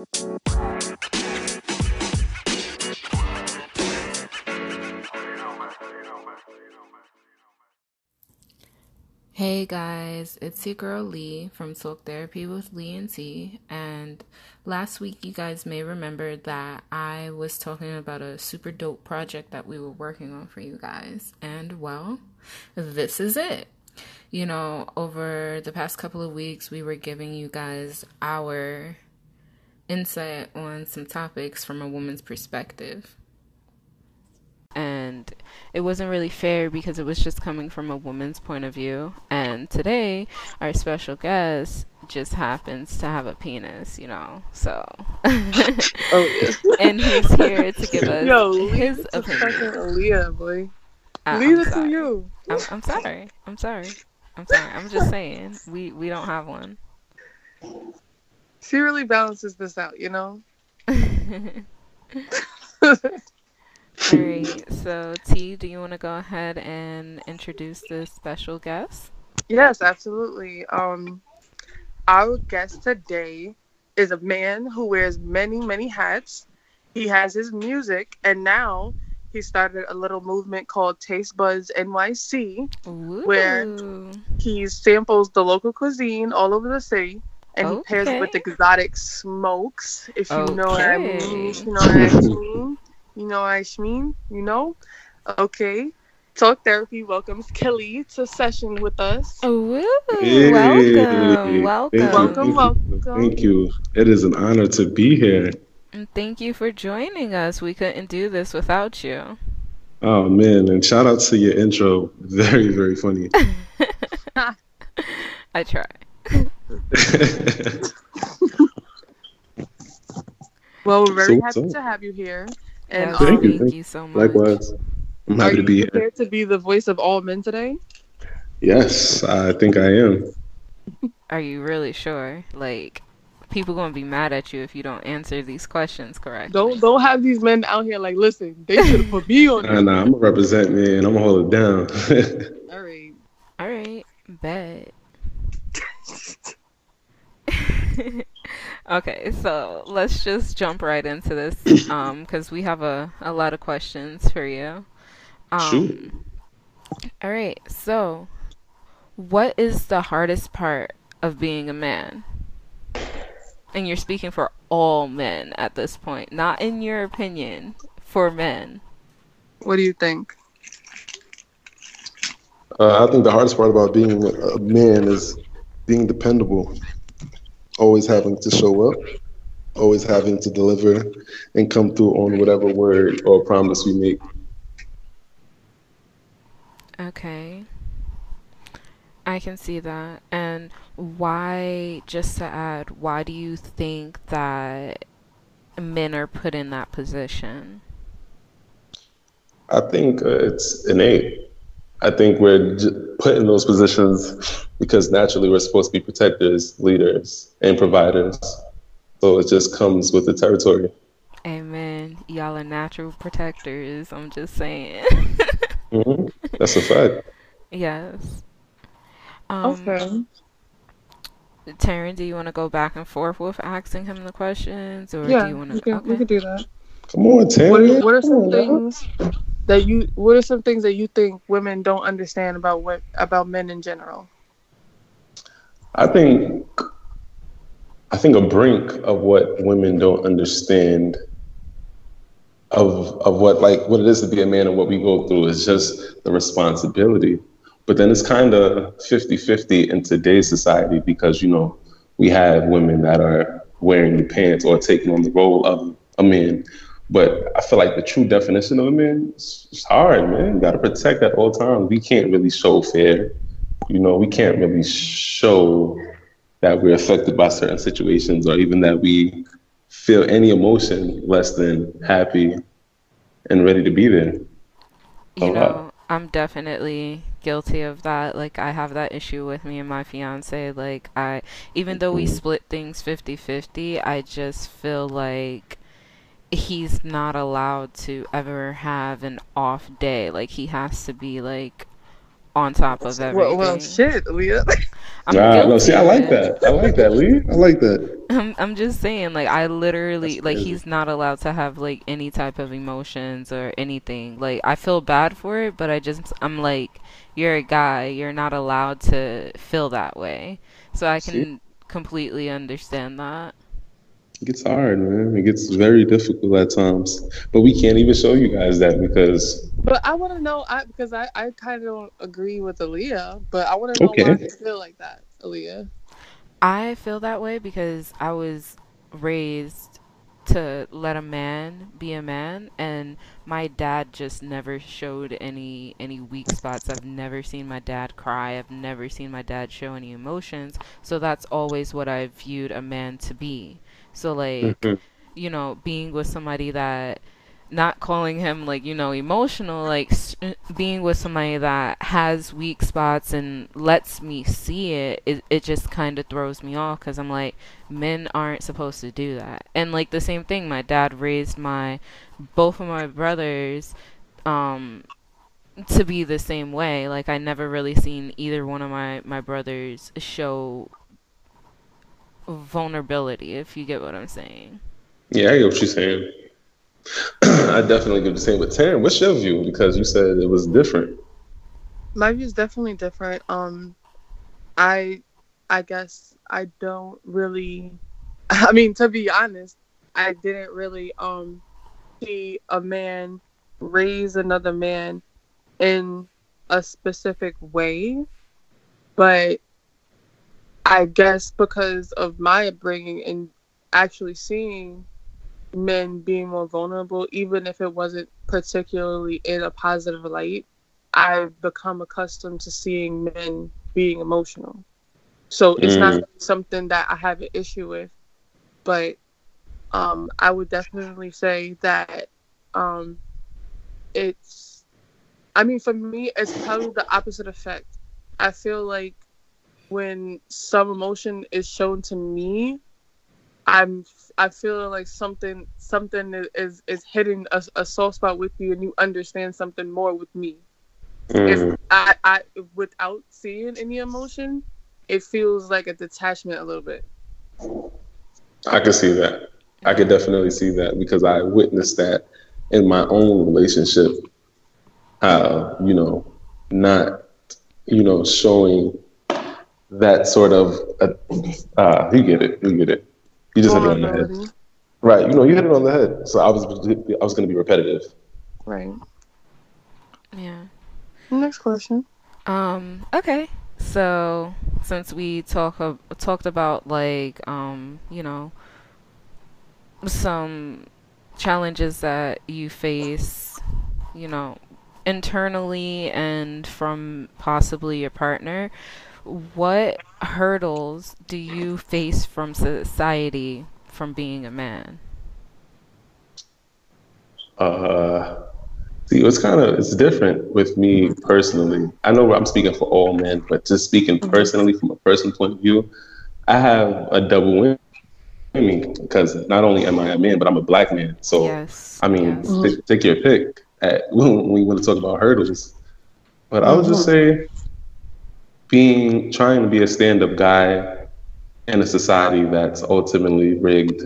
Hey guys, it's your girl Lee from Talk Therapy with Lee and T. And last week, you guys may remember that I was talking about a super dope project that we were working on for you guys. And well, this is it. You know, over the past couple of weeks, we were giving you guys our insight on some topics from a woman's perspective and it wasn't really fair because it was just coming from a woman's point of view. And today, our special guest just happens to have a penis, you know. So, oh, and he's here to give us Yo, his opinion. Aaliyah, boy. Uh, leave it to you. I'm, I'm sorry. I'm sorry. I'm sorry. I'm just saying we we don't have one. She really balances this out, you know. All right. So, T, do you want to go ahead and introduce this special guest? Yes, absolutely. Um, our guest today is a man who wears many, many hats. He has his music, and now he started a little movement called Taste Buds NYC, Ooh. where he samples the local cuisine all over the city, and oh, okay. he pairs it with exotic smokes. If you okay. know what I mean, you know what I mean. You know what I mean? You know? Okay. Talk Therapy welcomes Kelly to session with us. Ooh, hey, welcome, welcome, thank welcome, you, welcome. Thank you. It is an honor to be here. And thank you for joining us. We couldn't do this without you. Oh man, and shout out to your intro. Very, very funny. I try. well, we're very so, happy so. to have you here. And thank, um, you. thank you so much. Likewise. I'm happy to be here. prepared to be the voice of all men today? Yes, I think I am. Are you really sure? Like, people gonna be mad at you if you don't answer these questions correctly. Don't don't have these men out here like, listen, they should have put me on. nah, nah, I'm gonna represent me and I'm gonna hold it down. all right. All right. Bet. Okay, so let's just jump right into this um because we have a, a lot of questions for you. Um, Shoot. All right, so what is the hardest part of being a man? And you're speaking for all men at this point, not in your opinion, for men. What do you think? Uh, I think the hardest part about being a man is being dependable always having to show up, always having to deliver and come through on whatever word or promise we make. Okay. I can see that. And why, just to add, why do you think that men are put in that position? I think uh, it's innate. I think we're put in those positions because naturally we're supposed to be protectors, leaders, and providers. So it just comes with the territory. Amen. Y'all are natural protectors. I'm just saying. mm-hmm. That's a fact. Yes. Um, okay. Taryn, do you want to go back and forth with asking him the questions, or yeah, do you want to? We can, okay. we can do that. Come on, Taryn. What, what are some things that you what are some things that you think women don't understand about what about men in general? I think i think a brink of what women don't understand of of what like what it is to be a man and what we go through is just the responsibility. But then it's kind of 50-50 in today's society because you know we have women that are wearing the pants or taking on the role of a man but I feel like the true definition of a man is hard, man. You got to protect at all times. We can't really show fear. You know, we can't really show that we're affected by certain situations or even that we feel any emotion less than happy and ready to be there. You know, I'm definitely guilty of that. Like I have that issue with me and my fiance. Like I even though we mm-hmm. split things 50-50, I just feel like he's not allowed to ever have an off day. Like he has to be like on top of everything. Well, well shit, Leah. I'm Nah, no, see, I like that. I like that, Lee. I like that. I'm I'm just saying, like I literally like he's not allowed to have like any type of emotions or anything. Like I feel bad for it, but I just I'm like, you're a guy, you're not allowed to feel that way. So I See, can completely understand that. It gets hard, man. It gets very difficult at times. But we can't even show you guys that because, But I want to know, I because I, I kind of don't agree with Aaliyah, but I want to know why you feel like that, Aaliyah. I feel that way because I was raised to let a man be a man and my dad just never showed any any weak spots. I've never seen my dad cry. I've never seen my dad show any emotions. So that's always what I viewed a man to be. So like, Mhm. you know, being with somebody that not calling him like you know emotional like s- being with somebody that has weak spots and lets me see it it, it just kind of throws me off because i'm like men aren't supposed to do that and like the same thing my dad raised my both of my brothers um to be the same way like i never really seen either one of my my brothers show vulnerability if you get what i'm saying Yeah, I get what you're saying. I definitely get the same. But Taryn, what's your view? Because you said it was different. My view is definitely different. Um, I, I guess I don't really. I mean, to be honest, I didn't really um see a man raise another man in a specific way, but I guess because of my upbringing and actually seeing men being more vulnerable, even if it wasn't particularly in a positive light, I've become accustomed to seeing men being emotional. So it's not Mm. something that I have an issue with, but um, I would definitely say that um, it's, I mean, for me, it's probably the opposite effect. I feel like when some emotion is shown to me, I'm I feel like something something is is, hitting a, a soft spot with you, and you understand something more with me. If Mm. I, I without seeing any emotion, it feels like a detachment a little bit. I can see that. I could definitely see that because I witnessed that in my own relationship. How you know, not you know, showing that sort of uh, uh you get it, you get it. You just hit it on the head, right? You know, you hit it on the head. So I was I was going to be repetitive. Right. yeah Next question. Um, okay. So since we talk ab- talked about like um, you know, some challenges that you face, you know, internally and from possibly your partner, what hurdles do you face from society from being a man? Uh, see, it's kind of it's different with me personally. I know I'm speaking for all men, but just speaking Mhm. personally from a personal point of view, I have a double win because not only am I a man, but I'm a black man. So Yes. I mean, Yes. Take, take your pick at when we want to talk about hurdles. But I would just say being trying to be a stand-up guy in a society that's ultimately rigged.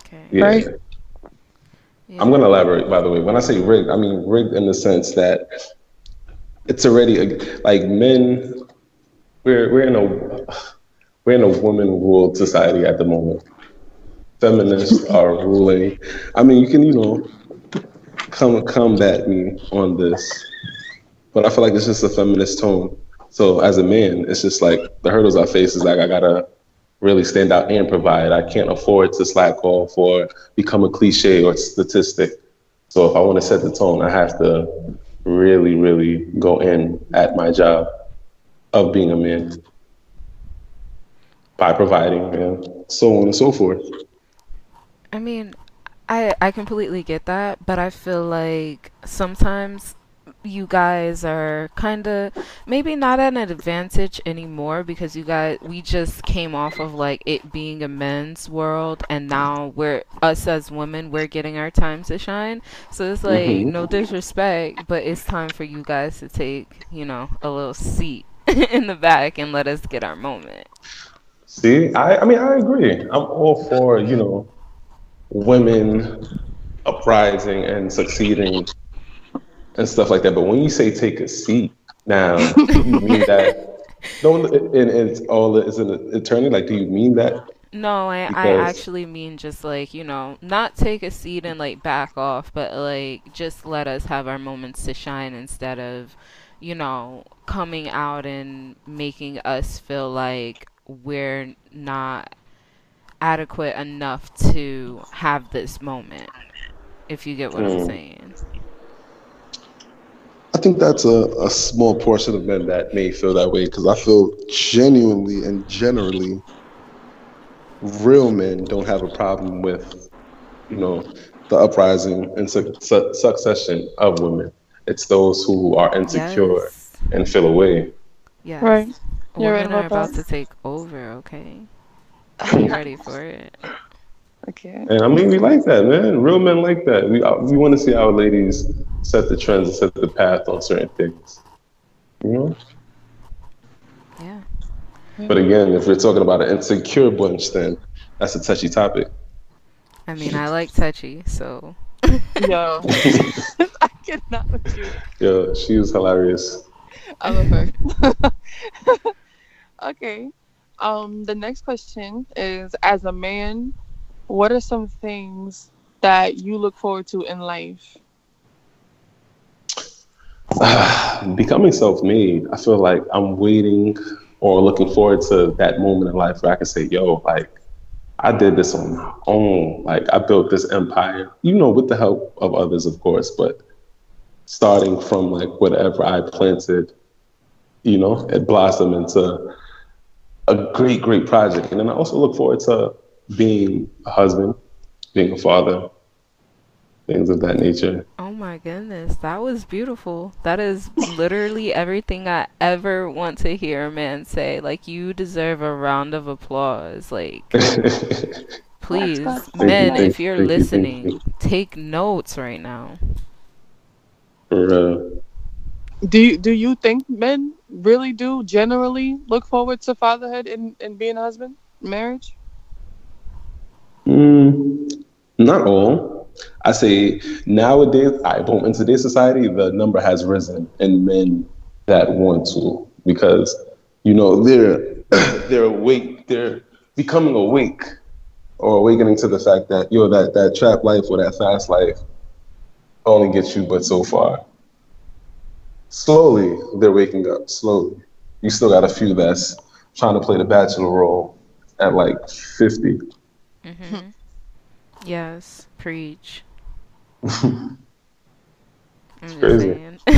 Okay. Yeah. Right. Yeah. I'm going to elaborate, by the way. When I say rigged, I mean rigged in the sense that it's already a, like men. We're we're in a we're in a woman-ruled society at the moment. Feminists are ruling. I mean, you can you know come combat me on this, but I feel like it's just a feminist tone. So as a man, it's just like the hurdles I face is like I gotta really stand out and provide. I can't afford to slack off or become a cliche or statistic. So if I want to set the tone, I have to really, really go in at my job of being a man by providing and so on and so forth. I mean, I I completely get that, but I feel like sometimes you guys are kind of maybe not at an advantage anymore because you guys we just came off of like it being a men's world and now we're us as women we're getting our time to shine. So it's like hmm no disrespect but it's time for you guys to take you know a little seat in the back and let us get our moment. See, I, I mean, I agree. I'm all for, you know, women uprising and succeeding and stuff like that. But when you say take a seat, now, do you mean that? No, and it's all is an attorney. Like, do you mean that? No, I, I actually mean just like, you know, not take a seat and like back off, but like just let us have our moments to shine instead of, you know, coming out and making us feel like we're not adequate enough to have this moment, if you get what I'm mm, saying. I think that's a, a small portion of men that may feel that way because I feel genuinely and generally real men don't have a problem with, you know, the uprising and su- su- succession of women. It's those who are insecure Yes. and feel away. Right. You're right Women are about about that. to take over, okay? Be ready for it. Okay. And I mean, we like that, man. Real men like that. We uh, we want to see our ladies set the trends and set the path on certain things. You know. Yeah. But again, if we're talking about an insecure bunch, then that's a touchy topic. I mean, I like touchy, so Yo, I cannot with you. Yeah, she was hilarious. I love her. okay. Um, the next question is: As a man, what are some things that you look forward to in life? Becoming self-made, I feel like I'm waiting or looking forward to that moment in life where I can say, "Yo, like I did this on my own. Like I built this empire, you know, with the help of others, of course, but starting from like whatever I planted, you know, it blossomed into a great, great project. And then I also look forward to being a husband, being a father, things of that nature. Oh my goodness, that was beautiful. That is literally everything I ever want to hear a man say. Like, you deserve a round of applause. Like, please, Clap, clap, you, men, if you're thank you, listening, you. take notes right now. For, uh, Do you do you think men really do generally look forward to fatherhood and, and being a husband, marriage? mm, not all. I say nowadays, I boom, in today's society, the number has risen in men that want to because you know they're they're awake, they're becoming awake or awakening to the fact that yo that that trap life or that fast life only gets you but so far. Slowly, they're waking up. Slowly, you still got a few that's trying to play the bachelor role at like fifty. hmm Yes, preach. It's I'm crazy.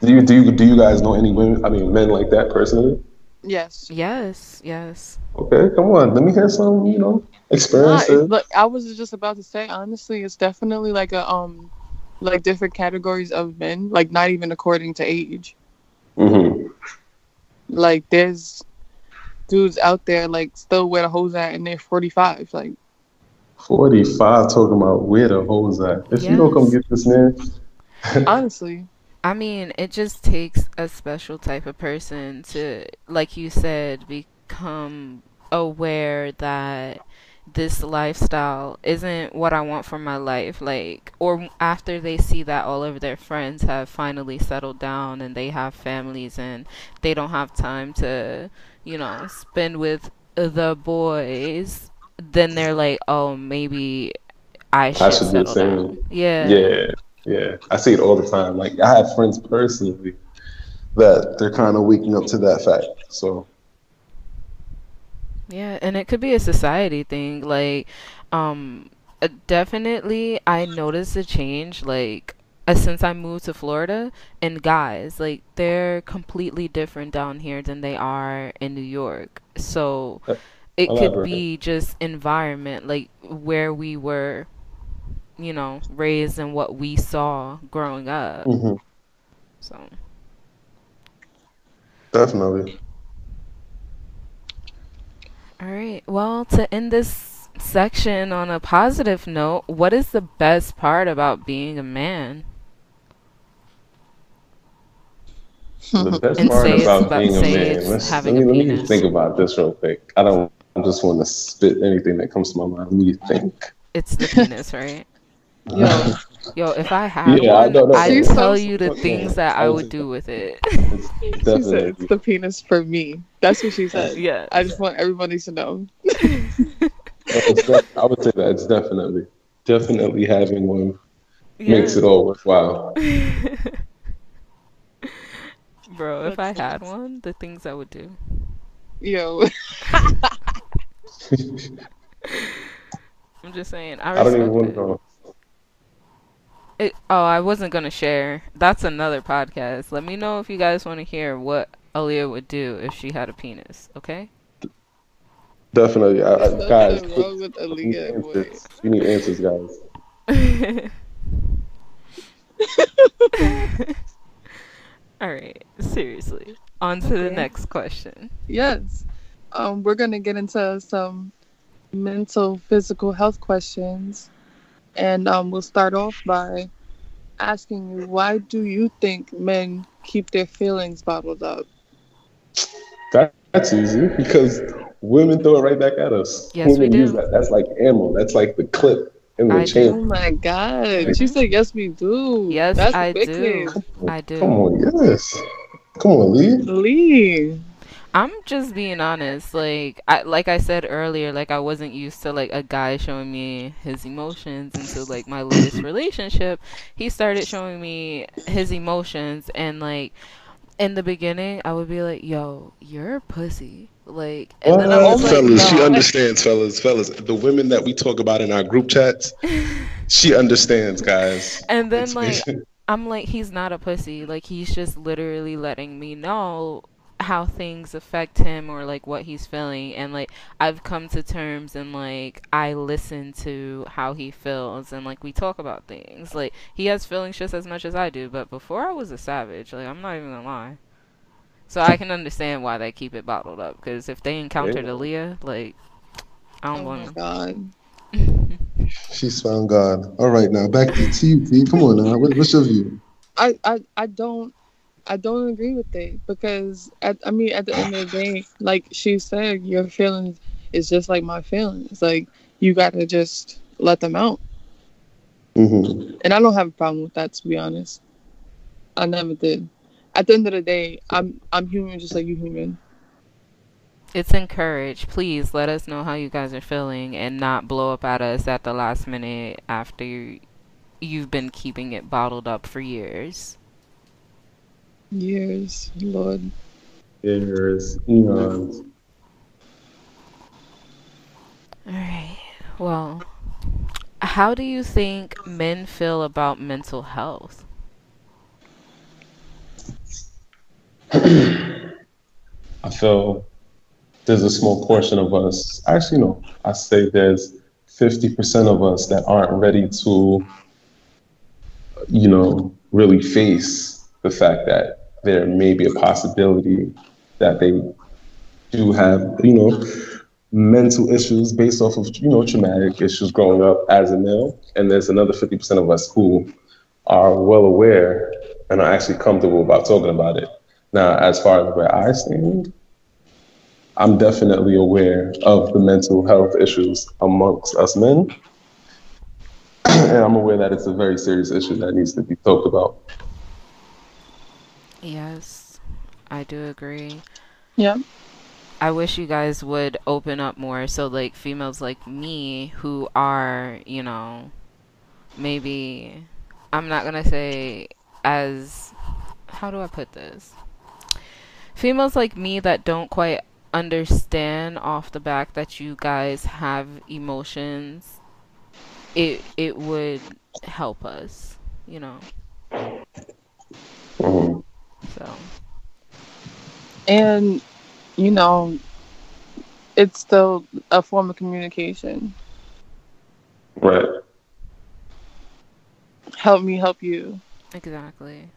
Do you do you do you guys know any women? I mean, men like that personally? Yes. Yes, yes. Okay, come on. Let me hear some. You know, Nah, it's, experiences. look, I was just about to say, honestly, it's definitely like a um, like different categories of men, like not even according to age. hmm Like there's dudes out there like still where the hose at and they're 45. Like Forty-five talking about where the hoes at. If you don't come get this man, honestly, I mean, it just takes a special type of person to, like you said, become aware that this lifestyle isn't what I want for my life. Like, or after they see that all of their friends have finally settled down and they have families and they don't have time to, you know, spend with the boys, then they're like, oh, maybe I I should should do the settle same. down. Yeah. Yeah, yeah. I see it all the time. Like I have friends personally that they're kind of waking up to that fact. So Yeah, and it could be a society thing. Like, um, uh, definitely, I noticed a change. Like, uh, since I moved to Florida, and guys, like, they're completely different down here than they are in New York. So Uh, it could be just environment, like where we were you know, raised and what we saw growing up. Mhm. So, Definitely. All right. Well, to end this section on a positive note, what is the best part about being a man? The best And part about about- being a man. Let's, let me, let me think about this real quick. I don't. I just want to spit anything that comes to my mind. Let me think. It's the penis, right? Yo, Yo, if I had Yeah, I one, don't know. I'd She's tell so you the fucking- things that I I would was- do with it. It's she said it's the penis for me. That's what she said. yeah. I just want everybody to know. def- I would say that it's definitely, definitely having one Yeah. makes it all worthwhile. Bro, if I That's had one, the things I would do. Yo, I'm just saying. I, I don't even want it. to know. It, oh, I wasn't gonna share. That's another podcast. Let me know if you guys want to hear what Aaliyah would do if she had a penis. Okay? Definitely, I, I, there's guys. nothing wrong with we need Aaliyah. boy. answers. We need answers, guys. All right. Seriously. On to the next question. Yes. Um, we're gonna get into some mental, physical health questions, and um, we'll start off by asking you, why do you think men keep their feelings bottled up? That, that's easy because women throw it right back at us. Yes, we women do. use that. That's like ammo. That's like the clip in the I do. Oh my God! She said, "Yes, we do." Yes, That's I wicked. do. I do. Come on, yes. Come on, Lee. Lee. I'm just being honest. Like I like I said earlier, like I wasn't used to like a guy showing me his emotions until like my latest relationship. He started showing me his emotions and like in the beginning I would be like, "Yo, you're a pussy." Like and then I What? was oh, like, fellas, she understands, fellas, fellas. The women that we talk about in our group chats, she understands, guys. And then It's like I'm like, he's not a pussy. Like he's just literally letting me know how things affect him or like what he's feeling and like I've come to terms and like I listen to how he feels and like we talk about things. Like he has feelings just as much as I do, but before I was a savage. Like I'm not even gonna lie. So I can understand why they keep it bottled up because if they encountered Yeah. Aaliyah, like I don't Oh my blame God. them. She's found God. All right, now back to to you, T. Come on now. What, what's your view? I, I, I don't I don't agree with it because at, I mean at the end of the day, like she said, your feelings is just like my feelings. Like you gotta just let them out. Mm-hmm. And I don't have a problem with that to be honest. I never did. At the end of the day, I'm I'm human just like you human. It's encouraged. Please let us know how you guys are feeling and not blow up at us at the last minute after you, you've been keeping it bottled up for years. Years, Lord. Years, eons. Alright. Well, how do you think men feel about mental health? I feel there's a small portion of us. Actually, no. I say there's 50% of us that aren't ready to, you know, really face the fact that there may be a possibility that they do have, you know, mental issues based off of, you know, traumatic issues growing up as a male. And there's another 50% of us who are well aware and are actually comfortable about talking about it. Now, as far as where I stand, I'm definitely aware of the mental health issues amongst us men. and I'm aware that it's a very serious issue that needs to be talked about. Yes, I do agree. Yeah. I wish you guys would open up more so like females like me who are, you know, maybe I'm not going to say as how do I put this? Females like me that don't quite understand off the back that you guys have emotions. It it would help us, you know. Mm-hmm. So, And you know, it's still a form of communication. Right. help me help you. Exactly.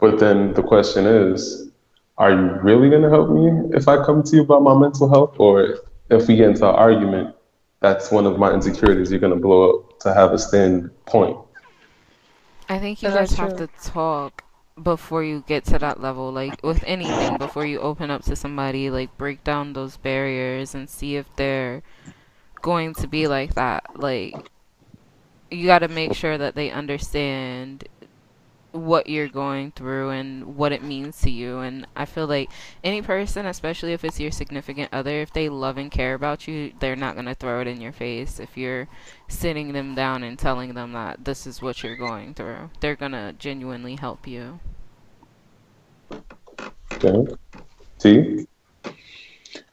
But then the question is, are you really going to help me if I come to you about my mental health? Or if we get into an argument, that's one of my insecurities, you're going to blow up to have a stand point. I think you Yeah, guys have true. to talk before you get to that level. Like with anything, before you open up to somebody, like break down those barriers and see if they're going to be like that. Like you got to make sure that they understand what you're going through and what it means to you. And I feel like any person, especially if it's your significant other, if they love and care about you, they're not going to throw it in your face. If you're sitting them down and telling them that this is what you're going through, they're going to genuinely help you. Okay. T?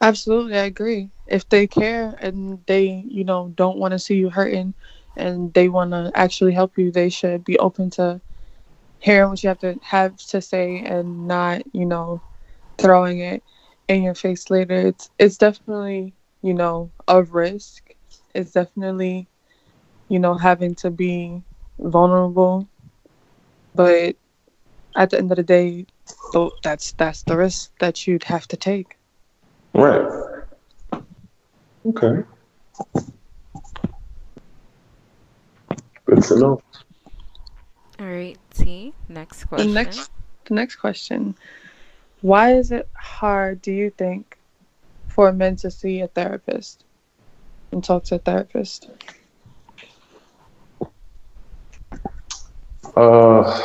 Absolutely, I agree. If they care and they, you know, don't want to see you hurting and they want to actually help you, they should be open to hearing what you have to have to say and not, you know, throwing it in your face later. It's it's definitely, you know, a risk. It's definitely, you know, having to be vulnerable. But at the end of the day, tho- that's that's the risk that you'd have to take. Right. Okay. Good to know. All right, T. Next The question. next, the next question: Why is it hard, do you think, for men to see a therapist and talk to a therapist? Uh,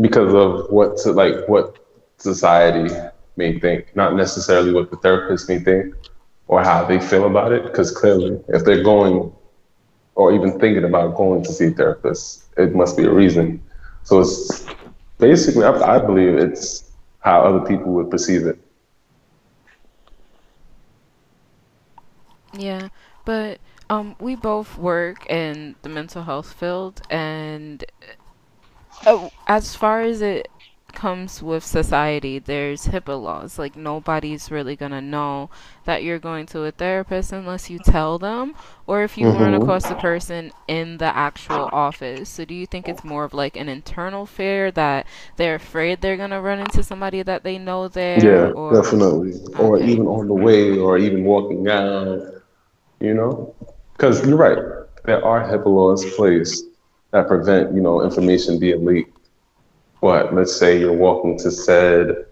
because of what to, like what society may think, not necessarily what the therapist may think or how they feel about it. Because clearly, if they're going or even thinking about going to see a therapist, it must be a reason. So it's basically, I, I believe it's how other people would perceive it. Yeah, but um, we both work in the mental health field, and uh, as far as it comes with society, there's HIPAA laws. Like nobody's really gonna know that you're going to a therapist unless you tell them, or if you run Mhm. across the person in the actual office. So do you think it's more of like an internal fear that they're afraid they're gonna run into somebody that they know there, Yeah, or definitely. Or even on the way, or even walking out, you know? Because you're right, there are HIPAA laws placed that prevent, you know, information being leaked. But let's say you're walking to said,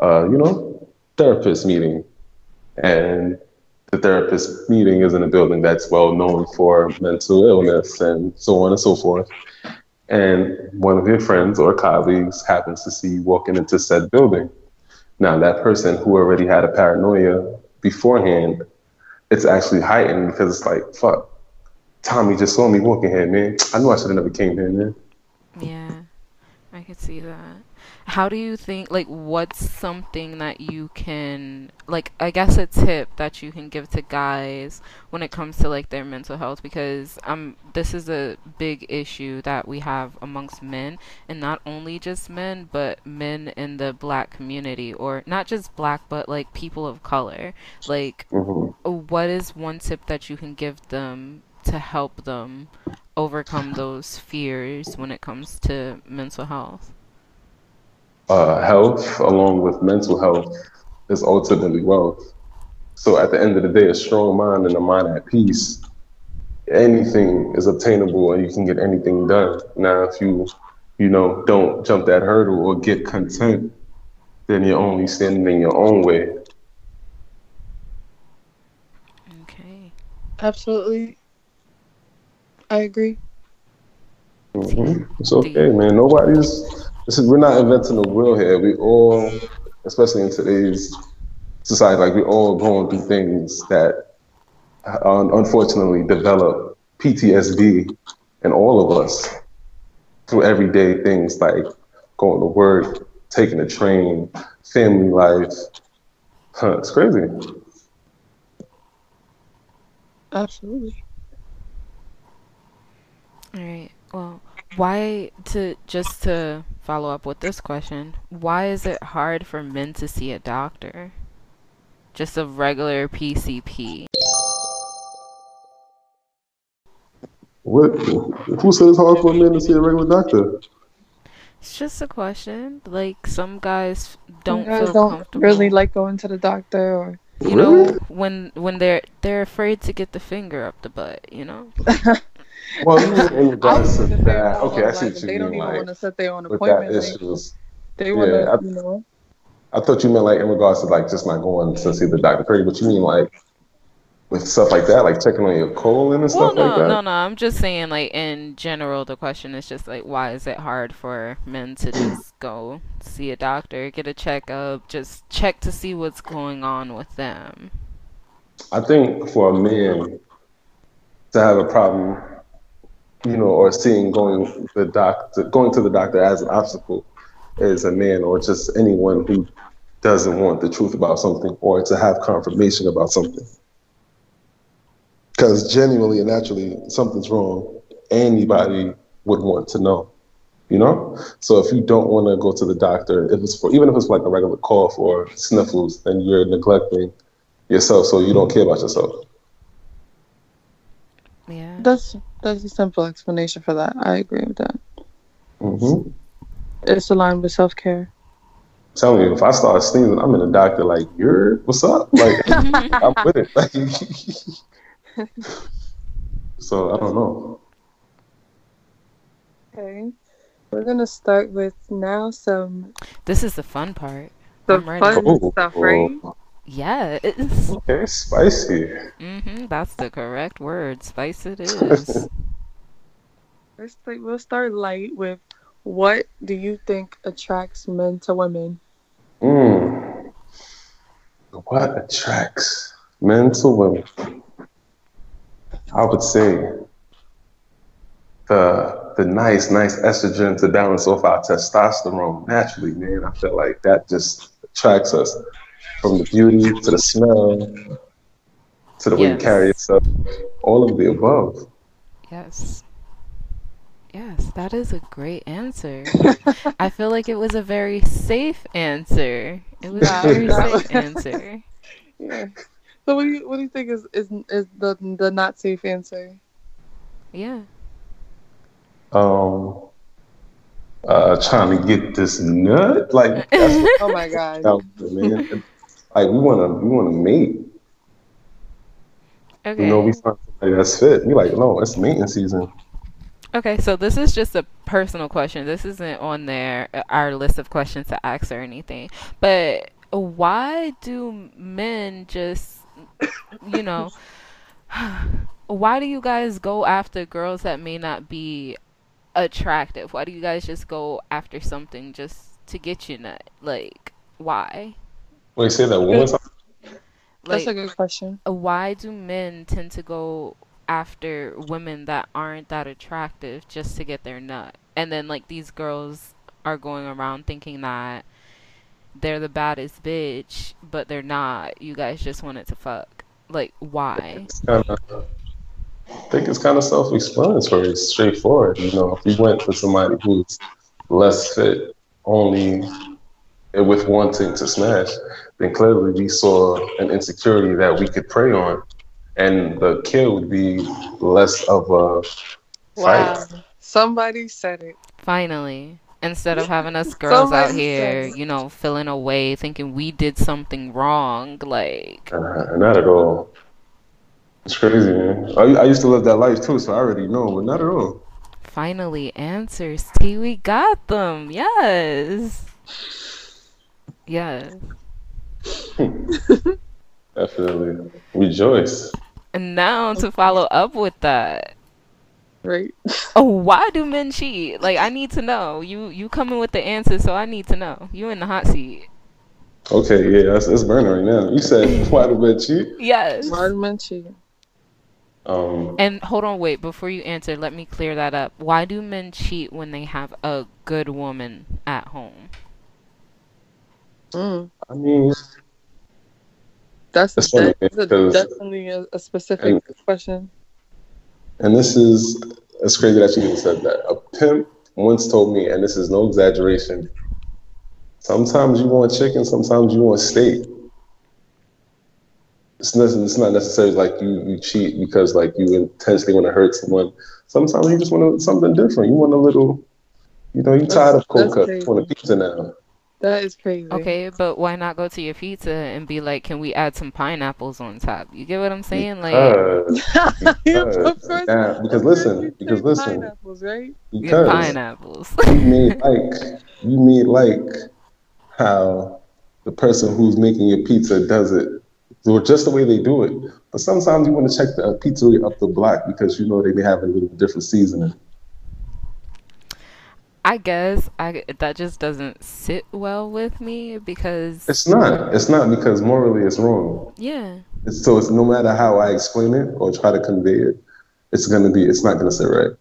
uh, you know, therapist meeting, and the therapist meeting is in a building that's well known for mental illness and so on and so forth. And one of your friends or colleagues happens to see you walking into said building. Now, that person who already had a paranoia beforehand, it's actually heightened because it's like, fuck, Tommy just saw me walking here, man. I knew I should have never came here, man. Yeah, I could see that. How do you think, like, what's something that you can, like, I guess a tip that you can give to guys when it comes to, like, their mental health? Because um, this is a big issue that we have amongst men, and not only just men, but men in the black community, or not just black, but, like, people of color. Like, hmm what is one tip that you can give them to help them overcome those fears when it comes to mental health? Uh, health, along with mental health, is ultimately wealth. So at the end of the day, a strong mind and a mind at peace, anything is obtainable and you can get anything done. Now, if you, you know, don't jump that hurdle or get content, then you're only standing in your own way. Okay. Absolutely. I agree. hmm It's okay, man. Nobody's. This is we're not inventing the wheel here. We all, especially in today's society, like we're all going through things that uh, unfortunately develop PTSD in all of us through everyday things like going to work, taking a train, family life. Huh, it's crazy. Absolutely. All right. Well, why to just to follow up with this question, why is it hard for men to see a doctor? Just a regular PCP. What? Who said it's hard for men to see a regular doctor? It's just a question. Like some guys don't you guys feel don't comfortable. really like going to the doctor or you know, when when they're they're afraid to get the finger up the butt, you know. Well, in regards to I was gonna say that. Okay, I like, see if what they you don't mean. even want to set their own with that appointment. Like, issues. they want to, Yeah, I- you know. I thought you meant like in regards to like just not going to see the doctor, period. But you mean like with stuff like that, like checking on your colon and Well, stuff no, like that. no, no. I'm just saying, like in general, the question is just like, why is it hard for men to just go see a doctor, get a checkup, just check to see what's going on with them? I think for a man to have a problem, you know, or seeing going the doctor, going to the doctor as an obstacle, is a man or just anyone who doesn't want the truth about something or to have confirmation about something. Because genuinely and naturally, something's wrong. Anybody would want to know, you know. So if you don't want to go to the doctor, if it's for even if it's like a regular cough or sniffles, then you're neglecting yourself, so you don't care about yourself. Yeah. That's that's a simple explanation for that. I agree with that. hmm It's aligned with self care. telling you, if I start sneezing, I'm in the doctor like, "You're what's up?" Like, I'm with it. Like, so I don't know. Okay. We're gonna start with now some This is the fun part. the I'm fun Oh, stuff, right? oh, Yes. okay, spicy. Mm-hmm. That's the correct word. Spice it is. First, like, we'll start light with what do you think attracts men to women? Mm. What attracts men to women? I would say the the nice, nice estrogen to balance off our testosterone naturally, man. I feel like that just attracts us from the beauty to the smell to the way you carry yourself, all of the above. Yes. Yes, that is a great answer. I feel like it was a very safe answer. It was a very safe answer. Yeah. So what do you what do you think is is, is the the not safe answer? Yeah. Um, uh, trying to get this nut, like that's what Oh my god. Out there, man. Like we wanna we wanna mate. Okay. You know, we find somebody that's fit. We like, no, it's mating season. Okay, so this is just a personal question. This isn't on there uh, our list of questions to ask or anything. But why do men just you know why do you guys go after girls that may not be attractive? Why do you guys just go after something just to get you nut? Like why? Wait, say that one more time. That's a good question. why do men tend to go after women that aren't that attractive just to get their nut? And then like these girls are going around thinking that they're the baddest bitch, but they're not. You guys just wanted to fuck. Like why? It's kind of, I think it's kind of self-explanatory, it's straightforward. You know, if you went for somebody who's less fit, only with wanting to smash, then clearly we saw an insecurity that we could prey on, and the kill would be less of a Wow. Somebody said it. Finally. Instead of having us girls out here, said you know, feeling away, thinking we did something wrong, like Uh, not at all. It's crazy, man. I, I used to live that life too, so I already know, but not at all. Finally, answers. T, we got them. Yes. Yes. Definitely rejoice. And now to follow up with that. Right. Oh, why do men cheat? Like I need to know. You you coming with the answer, so I need to know. You in the hot seat. Okay, yeah, it's, it's burning right now. You said why do men cheat? Yes. Why do men cheat? Um, And hold on, wait, before you answer, let me clear that up. Why do men cheat when they have a good woman at home? Mm. I mean, That's, That's funny, that's a, definitely a, a specific and- question. and this is it's crazy that you even said that. A pimp once told me, and this is no exaggeration. Sometimes you want chicken, sometimes you want steak. it's not, it's not necessarily like you, you cheat because like you intentionally want to hurt someone. Sometimes you just want something different. You want a little, you know, you tired of cold cuts. You want a pizza now. That is crazy. Okay, but why not go to your pizza and be like, can we add some pineapples on top? You get what I'm saying? Like, Because, because, yeah, because listen, because listen, Pineapples, right? because pineapples. you may like you may like how the person who's making your pizza does it or just the way they do it. But sometimes you want to check the uh, pizzeria up the block because you know they may have a little different seasoning. I guess I that just doesn't sit well with me because It's not. It's not because morally it's wrong. yeah. It's, so it's no matter how I explain it or try to convey it, it's gonna be. It's not gonna sit right.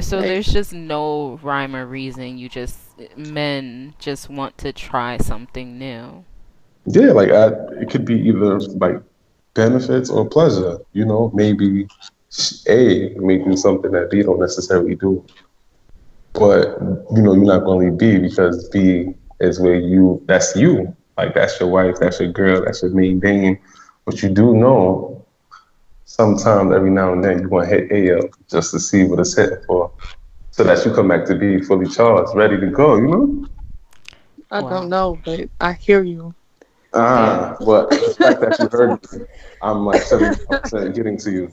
So Right. there's just no rhyme or reason. You just men just want to try something new. Yeah, like I, it could be either like benefits or pleasure. You know, maybe A may do something that B don't necessarily do, but you know, you're not going to leave B because B is where you. That's you. Like that's your wife. That's your girl. That's your main thing But you do know, sometimes every now and then you want to hit A up just to see what it's hitting for, so that you come back to B fully charged, ready to go. You know. I Wow. don't know, but I hear you. Ah, but the fact that you heard me, I'm like 70% getting to you.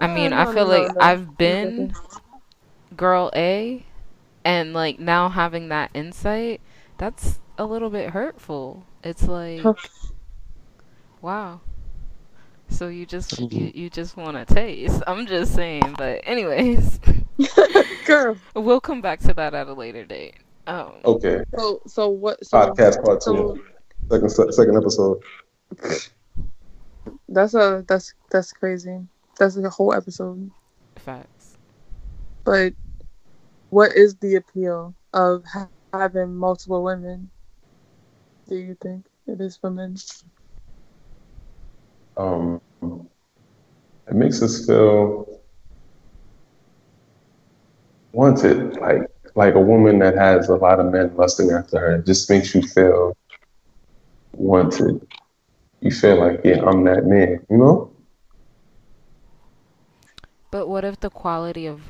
I mean, I feel no, like no. I've been girl A and like now having that insight, that's a little bit hurtful. It's like wow. So you just you, you just want to taste. I'm just saying, but anyways, Girl. we'll come back to that at a later date. Um, Okay, So so what? So, podcast part so two, second second episode. that's a that's that's crazy. That's a whole episode. facts. But what is the appeal of ha- having multiple women? Do you think it is for men? Um, it makes us feel wanted, like like a woman that has a lot of men lusting after her. It just makes you feel wanted. You feel like, yeah, I'm that man. You know? But what if the quality of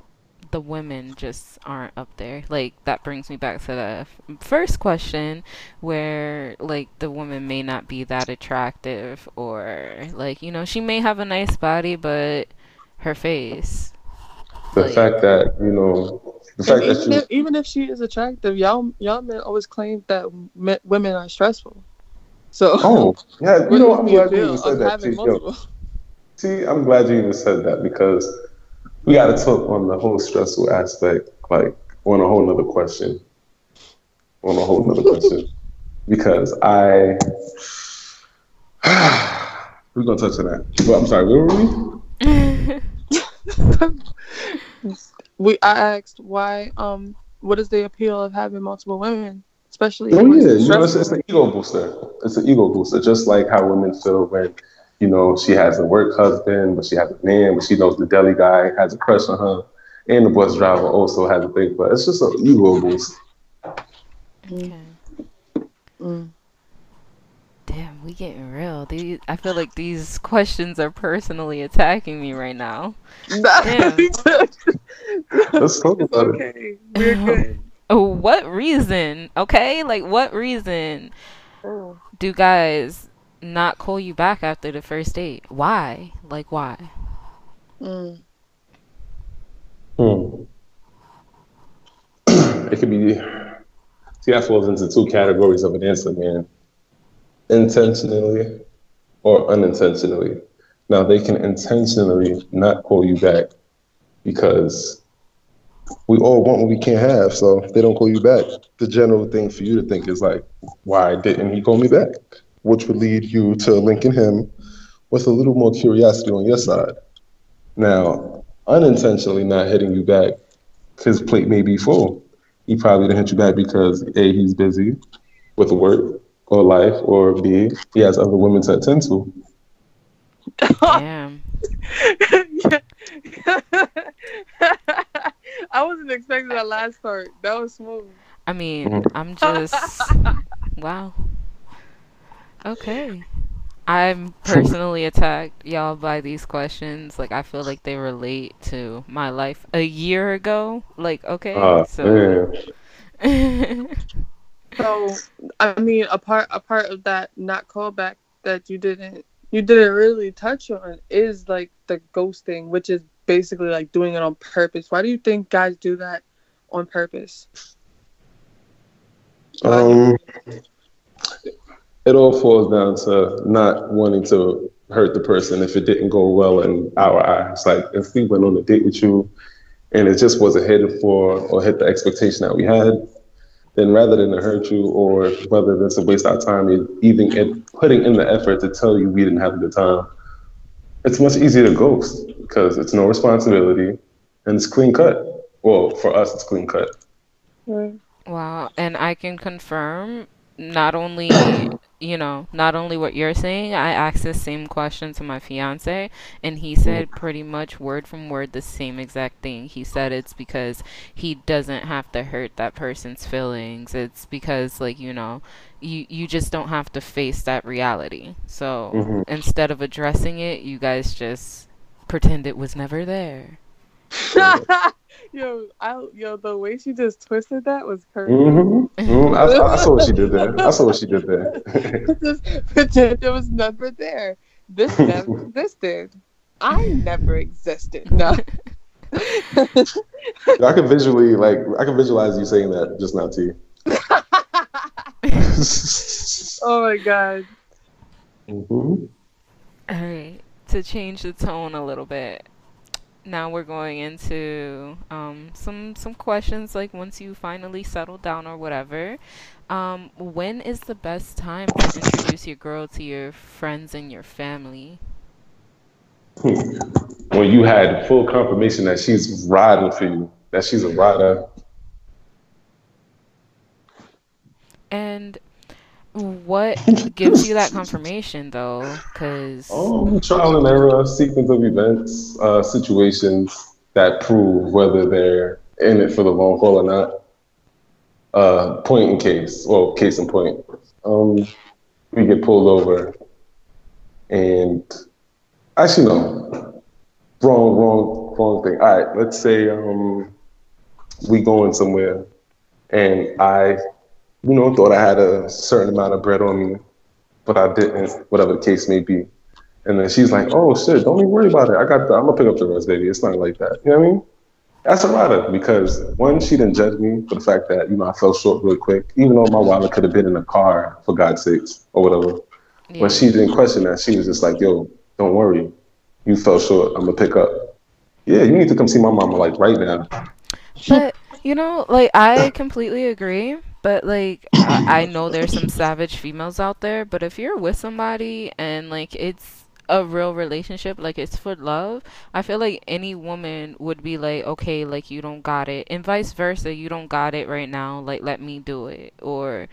the women just aren't up there? Like that brings me back to the first question where like the woman may not be that attractive or like you know she may have a nice body but her face. The Like- fact that you know, the fact that even you if, even if she is attractive, y'all y'all men always claim that me, women are stressful. So Oh, yeah. You know, is I'm glad you appeal even said that. having See, yo, see, I'm glad you even said that because we got to talk on the whole stressful aspect, like on a whole nother question. On a whole nother question. Because I. We're going to touch on that. But I'm sorry, where were we? we I asked why um what is the appeal of having multiple women, especially Oh, yeah. it's You know, it's, it's an ego booster. It's an ego booster, just like how women feel when. You know, she has a work husband, but she has a man, but she knows the deli guy has a crush on her, and the bus driver also has a thing. But it's just an ego boost. Okay. Mm. Damn, we getting real. These I feel like these questions are personally attacking me right now. Let's talk It's about it. We're good. Oh, what reason? Okay, like what reason Oh. do guys not call you back after the first date? Why? Like why? Mm. It could be. See, that falls into two categories of an answer, man. Intentionally or unintentionally. Now, they can intentionally not call you back because We all want what we can't have, so if they don't call you back. The general thing for you to think is like, why didn't he call me back? Which would lead you to linking him With a little more curiosity on your side. Now, unintentionally not hitting you back, his plate may be full. He probably didn't hit you back because A, he's busy with work or life, or B, he has other women to attend to. Damn. I wasn't expecting that last part. That was smooth. I mean, Mhm. I'm just wow. Okay. I'm personally attacked, y'all, by these questions. Like, I feel like they relate to my life a year ago. Like, okay, Uh, so. So, I mean, a part a part of that not callback that you didn't you didn't really touch on is like the ghosting, which is basically like doing it on purpose. Why do you think guys do that on purpose? Um, it all falls down to not wanting to hurt the person if it didn't go well in our eyes. Like if we went on a date with you and it just wasn't hit for or hit the expectation that we had, then rather than to hurt you or whether it's a waste our time, even in putting in the effort to tell you we didn't have a good time, it's much easier to ghost because it's no responsibility and it's clean cut. Well, for us, it's clean cut. Right. Wow, and I can confirm not only, you know, not only what you're saying, I asked the same question to my fiance, and he said pretty much word from word the same exact thing. He said it's because he doesn't have to hurt that person's feelings. It's because like, you know, you you just don't have to face that reality. So, Mhm. instead of addressing it, you guys just pretend it was never there. yo, I, yo, the way she just twisted that was crazy. Mm-hmm. hmm I, I saw what she did there. I saw what she did there. just pretend it was never there. This never existed. I never existed. No. I can visually like I can visualize you saying that just now to you. oh my god. hmm All right, to change the tone a little bit. Now we're going into um, some some questions like once you finally settle down or whatever. Um, when is the best time to introduce your girl to your friends and your family? When you had full confirmation that she's riding for you, that she's a rider. And what gives you that confirmation though? Because Um, trial and error, sequence of events, uh, situations that prove whether they're in it for the long haul or not. Uh, point in case, well, case in point. Um, we get pulled over, and actually no, wrong, wrong, wrong thing. All right, let's say um, we going somewhere, and I, you know, thought I had a certain amount of bread on me, but I didn't, whatever the case may be. And then she's like, "Oh shit, don't even worry about it. I got the, I'm gonna pick up the rest, baby. It's not like that. You know what I mean?" That's a rider because one, she didn't judge me for the fact that you know I fell short real quick, even though my wallet could have been in the car for God's sakes or whatever. yeah. But she didn't question that. She was just like, "Yo, don't worry. You fell short. I'm gonna pick up. Yeah, you need to come see my mama like right now." But you know, like I completely agree. But like I, know there's some savage females out there. But if you're with somebody and like it's a real relationship, like it's for love, I feel like any woman would be like, okay, like you don't got it, and vice versa, you don't got it right now. Like let me do it, or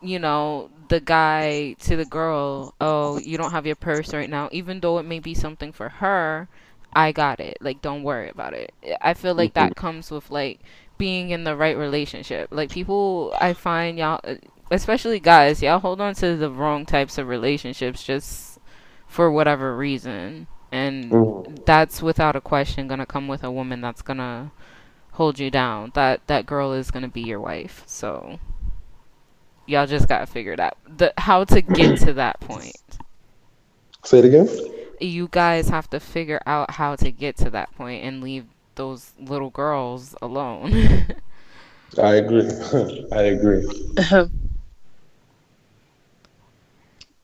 you know, the guy to the girl, oh, you don't have your purse right now, even though it may be something for her. I got it. Like, don't worry about it. I feel like that mm-hmm. comes with like being in the right relationship. Like people, I find y'all, especially guys, y'all hold on to the wrong types of relationships just for whatever reason, and Mhm. that's without a question gonna come with a woman that's gonna hold you down. That that girl is gonna be your wife. So y'all just gotta figure it out. The how to get to that point. Say it again. You guys have to figure out how to get to that point and leave those little girls alone. I agree. I agree.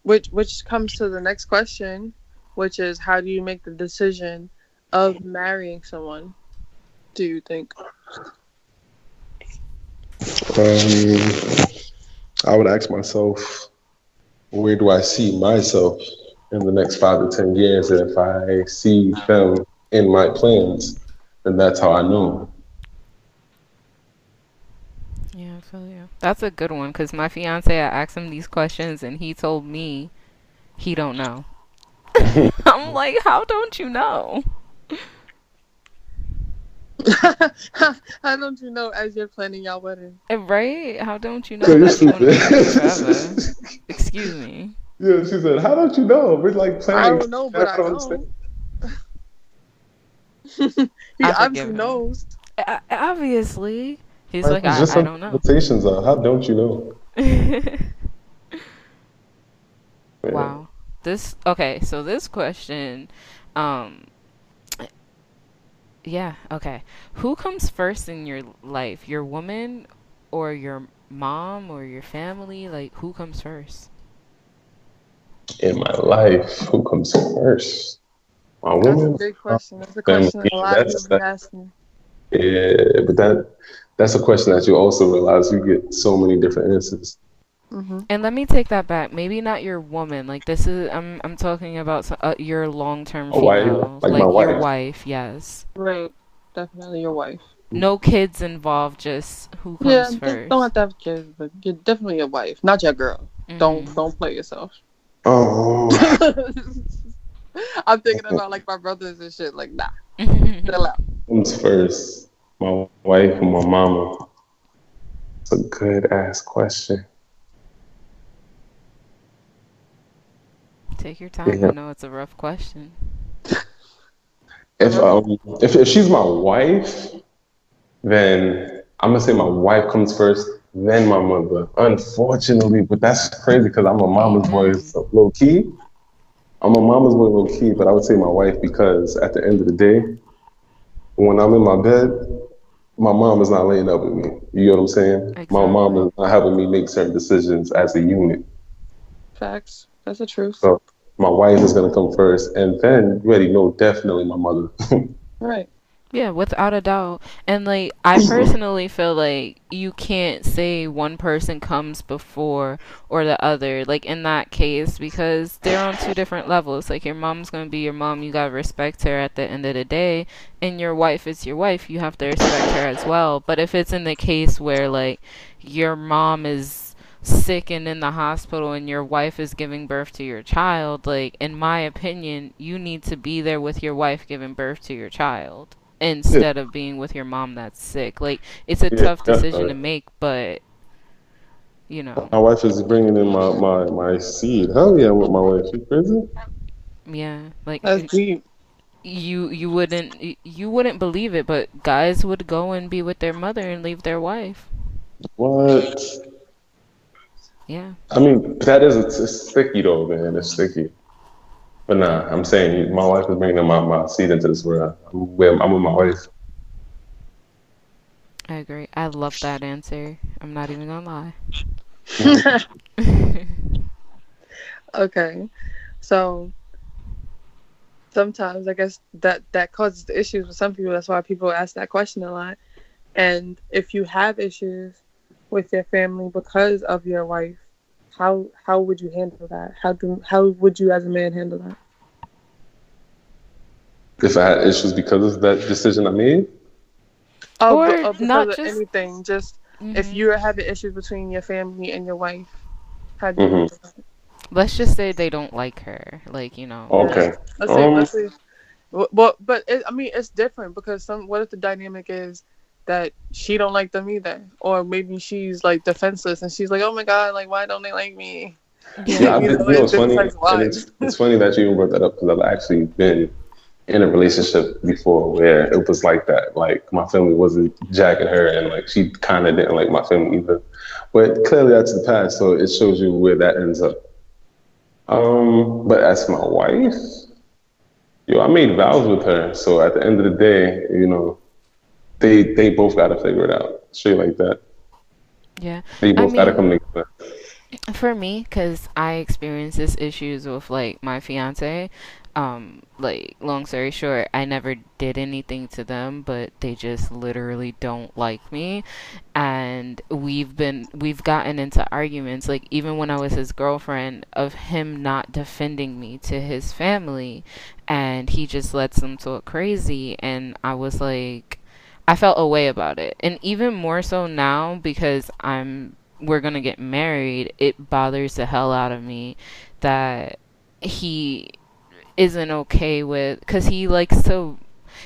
which which comes to the next question, which is how do you make the decision of marrying someone? Do you think? Um, I would ask myself, where do I see myself in the next five to ten years, and if I see them in my plans, then that's how I know. Yeah, I feel you. That's a good one because my fiance, I asked him these questions and he told me he don't know. I'm like, how don't you know? How don't you know as you're planning your wedding? Eh, Right? How don't you know So you're that you want to be stupid. Excuse me. Yeah, she said, "How don't you know? We're like planning. I don't know, but I don't know. Understand." he I obviously forgive knows. Uh, obviously, he's Like, like, I, just I some don't know. Conversations are. How don't you know? Wow. This okay, so this question um yeah, okay. Who comes first in your life? Your woman or your mom or your family? Like who comes first? In my life, who comes first? My That's a woman. big question. That's a Family, question a lot of people be asking. Yeah, but that that's a question that you also realize you get so many different answers. hmm And let me take that back. Maybe not your woman. Like this is I'm I'm talking about uh, your long-term A wife, female, like my your wife. wife, yes. Right. Definitely your wife. No kids involved, just who comes Yeah, first. don't, don't have to have kids, but you're definitely your wife, not your girl. Don't Mhm. don't play yourself. Oh, I'm thinking about like my brothers and shit. Like, nah, chill out. comes first? My wife and my mama? It's a good ass question. Take your time. Yeah. I know it's a rough question. If um if, if she's my wife, then I'm gonna say my wife comes first, then my mother. Unfortunately, but that's crazy because I'm a mama's boy, so low key. I'm a mama's boy, low key, but I would say my wife because at the end of the day, when I'm in my bed, my mom is not laying up with me. You know what I'm saying? My mom is not having me make certain decisions as a unit. Facts. That's the truth. So my wife is gonna come first, and then you already know definitely my mother. Right. Yeah, without a doubt. And like I mm-hmm. personally feel like you can't say one person comes before or the other, like in that case, because they're on two different levels. Like your mom's gonna be your mom, you gotta respect her at the end of the day, and your wife is your wife, you have to respect her as well. But if it's in the case where like your mom is sick and in the hospital and your wife is giving birth to your child, like in my opinion, you need to be there with your wife giving birth to your child instead of being with your mom that's sick. Like it's a Yeah, tough decision definitely. to make, but you know, My wife is bringing in my, my, my seed. Hell yeah, with my wife. You crazy? yeah, like That's deep. you you wouldn't you wouldn't believe it, but guys would go and be with their mother and leave their wife. What? Yeah. I mean, that is it's sticky though, man. It's sticky. But nah, I'm saying my wife is bringing my, my seed into this world. I'm with, I'm with my wife. I agree. I love that answer. I'm not even gonna lie. Okay. So sometimes I guess that that causes the issues with some people. That's why people ask that question a lot. And if you have issues with your family because of your wife, how how would you handle that? How do how would you as a man handle that? If I had issues because of that decision I made, Oh, Or but- or not of just- anything. Just if Mhm. you're having issues between your family and your wife, how do you Mhm. handle that? Let's just say they don't like her. Like, you know. okay. Let's say, Um, let's say, well, well, but it, I mean, it's different because some. What if the dynamic is that she don't like them either, or maybe she's like defenseless and she's like, oh my god, like why don't they like me? Yeah, You know, you know, it's it's funny. it's, it's funny that you even brought that up because I've actually been in a relationship before where it was like that. Like my family wasn't jacking her, and like she kind of didn't like my family either. But clearly that's the past, so it shows you where that ends up. Um, but as my wife, yo, I made vows with her, so at the end of the day, you know, they they both got to figure it out, straight like that. Yeah. They I both got to come together. For me, because I experienced this issues with like my fiance. Um, like long story short, I never did anything to them, but they just literally don't like me, and we've been we've gotten into arguments. Like even when I was his girlfriend, of him not defending me to his family, and he just lets them talk crazy, and I was like. I felt a way about it. And even more so now because I'm we're going to get married, it bothers the hell out of me that he isn't okay with cuz he likes to